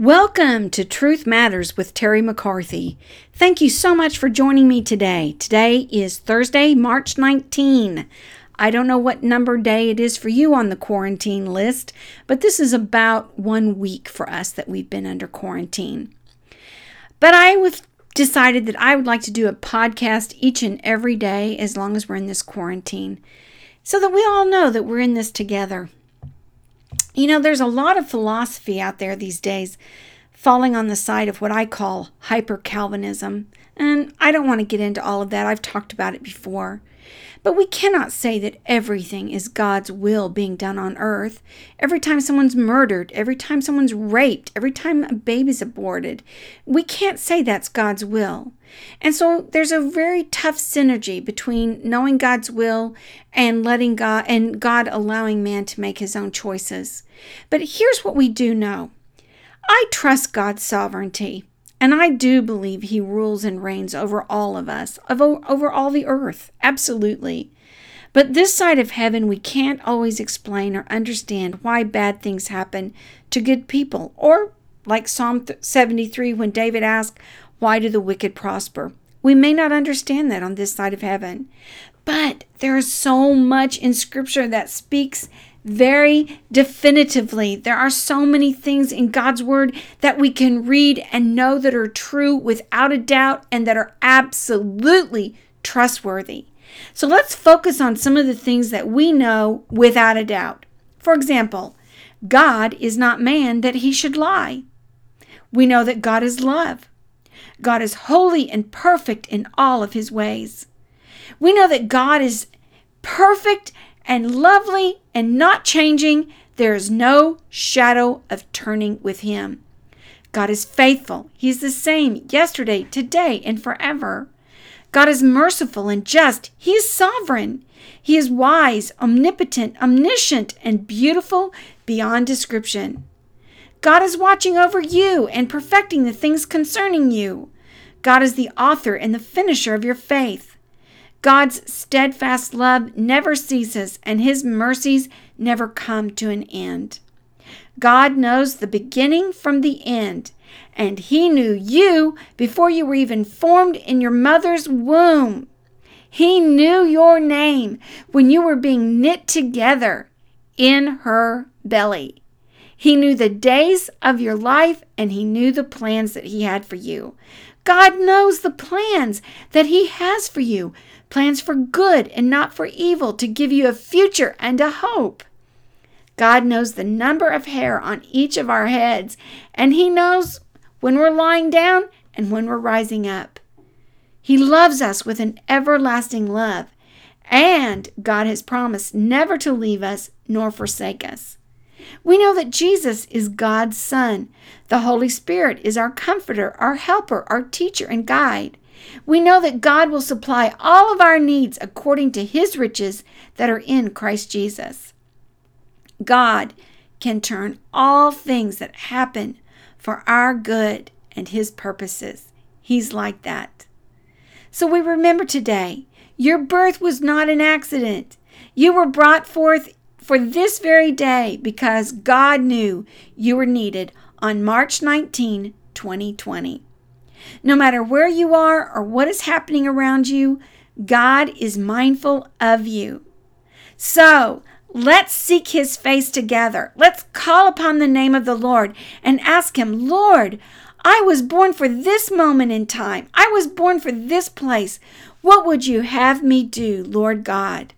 Welcome to Truth Matters with Terry McCarthy. Thank you so much for joining me today. Today is Thursday, March 19. I don't know what number day it is for you on the quarantine list, but this is about one week for us that we've been under quarantine. But I was decided that I would like to do a podcast each and every day as long as we're in this quarantine so that we all know that we're in this together. You know, there's a lot of philosophy out there these days falling on the side of what I call hyper Calvinism. And I don't want to get into all of that. I've talked about it before. But we cannot say that everything is God's will being done on earth. Every time someone's murdered, every time someone's raped, every time a baby's aborted, we can't say that's God's will. And so there's a very tough synergy between knowing God's will and letting God and God allowing man to make his own choices. But here's what we do know. I trust God's sovereignty. And I do believe he rules and reigns over all of us, over, all the earth. Absolutely. But this side of heaven, we can't always explain or understand why bad things happen to good people. Or, like Psalm 73, when David asked, Why do the wicked prosper? We may not understand that on this side of heaven. But there is so much in Scripture that speaks very definitively. There are so many things in God's Word that we can read and know that are true without a doubt and that are absolutely trustworthy. So let's focus on some of the things that we know without a doubt. For example, God is not man that he should lie. We know that God is love. God is holy and perfect in all of his ways. We know that God is perfect and lovely and not changing. There is no shadow of turning with him. God is faithful. He is the same yesterday, today, and forever. God is merciful and just. He is sovereign. He is wise, omnipotent, omniscient, and beautiful beyond description. God is watching over you and perfecting the things concerning you. God is the author and the finisher of your faith. God's steadfast love never ceases, and his mercies never come to an end. God knows the beginning from the end, and he knew you before you were even formed in your mother's womb. He knew your name when you were being knit together in her belly. He knew the days of your life and he knew the plans that he had for you. God knows the plans that he has for you plans for good and not for evil, to give you a future and a hope. God knows the number of hair on each of our heads, and He knows when we're lying down and when we're rising up. He loves us with an everlasting love, and God has promised never to leave us nor forsake us. We know that Jesus is God's Son. The Holy Spirit is our comforter, our helper, our teacher, and guide. We know that God will supply all of our needs according to his riches that are in Christ Jesus. God can turn all things that happen for our good and his purposes. He's like that. So we remember today your birth was not an accident. You were brought forth for this very day because God knew you were needed on March 19, 2020. No matter where you are or what is happening around you, God is mindful of you. So, let's seek his face together. Let's call upon the name of the Lord and ask him, Lord, I was born for this moment in time. I was born for this place. What would you have me do, Lord God?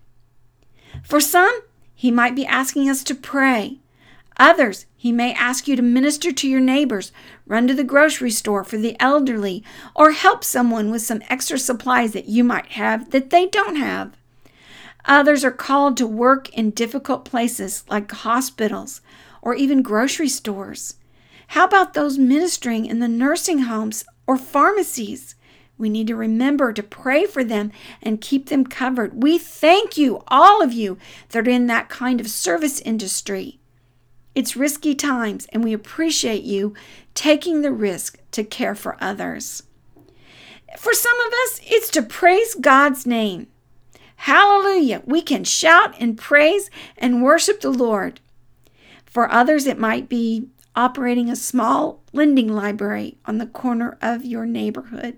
For some, he might be asking us to pray. Others, he may ask you to minister to your neighbors, run to the grocery store for the elderly, or help someone with some extra supplies that you might have that they don't have. Others are called to work in difficult places like hospitals or even grocery stores. How about those ministering in the nursing homes or pharmacies? We need to remember to pray for them and keep them covered. We thank you, all of you, that are in that kind of service industry. It's risky times, and we appreciate you taking the risk to care for others. For some of us, it's to praise God's name. Hallelujah! We can shout and praise and worship the Lord. For others, it might be operating a small lending library on the corner of your neighborhood.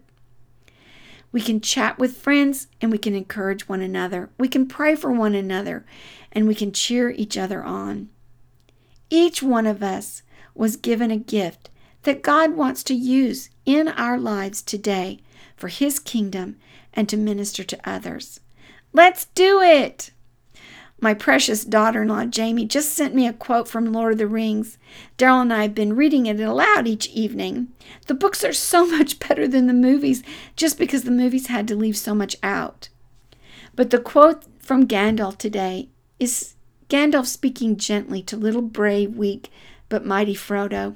We can chat with friends and we can encourage one another. We can pray for one another and we can cheer each other on. Each one of us was given a gift that God wants to use in our lives today for His kingdom and to minister to others. Let's do it! My precious daughter in law, Jamie, just sent me a quote from Lord of the Rings. Daryl and I have been reading it aloud each evening. The books are so much better than the movies just because the movies had to leave so much out. But the quote from Gandalf today is Gandalf speaking gently to little brave, weak, but mighty Frodo.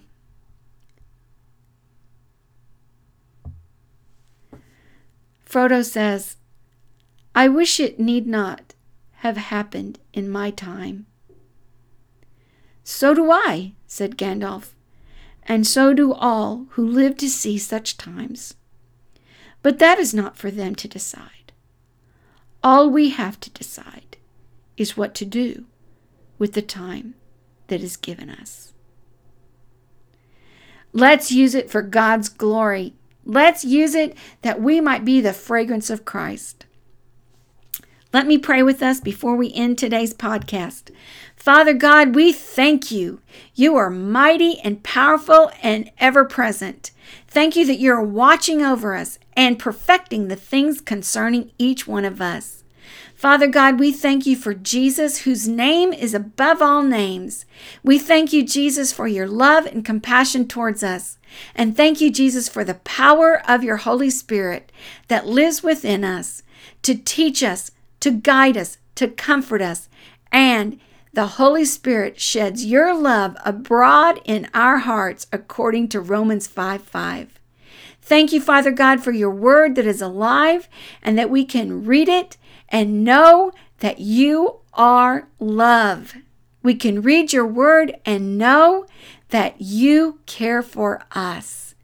Frodo says, I wish it need not have happened in my time. So do I, said Gandalf, and so do all who live to see such times. But that is not for them to decide. All we have to decide is what to do with the time that is given us. Let's use it for God's glory. Let's use it that we might be the fragrance of Christ. Let me pray with us before we end today's podcast. Father God, we thank you. You are mighty and powerful and ever present. Thank you that you're watching over us and perfecting the things concerning each one of us. Father God, we thank you for Jesus, whose name is above all names. We thank you, Jesus, for your love and compassion towards us. And thank you, Jesus, for the power of your Holy Spirit that lives within us to teach us, to guide us, to comfort us. And the Holy Spirit sheds your love abroad in our hearts according to Romans 5 5. Thank you, Father God, for your word that is alive and that we can read it and know that you are love. We can read your word and know that you care for us.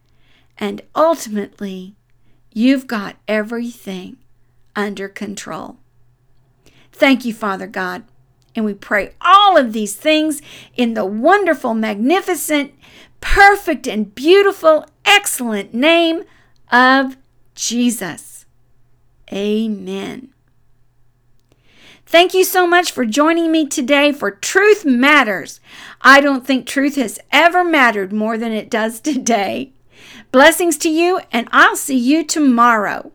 And ultimately, you've got everything under control. Thank you, Father God. And we pray all of these things in the wonderful, magnificent, perfect, and beautiful, excellent name of Jesus. Amen. Thank you so much for joining me today for Truth Matters. I don't think truth has ever mattered more than it does today. Blessings to you, and I'll see you tomorrow.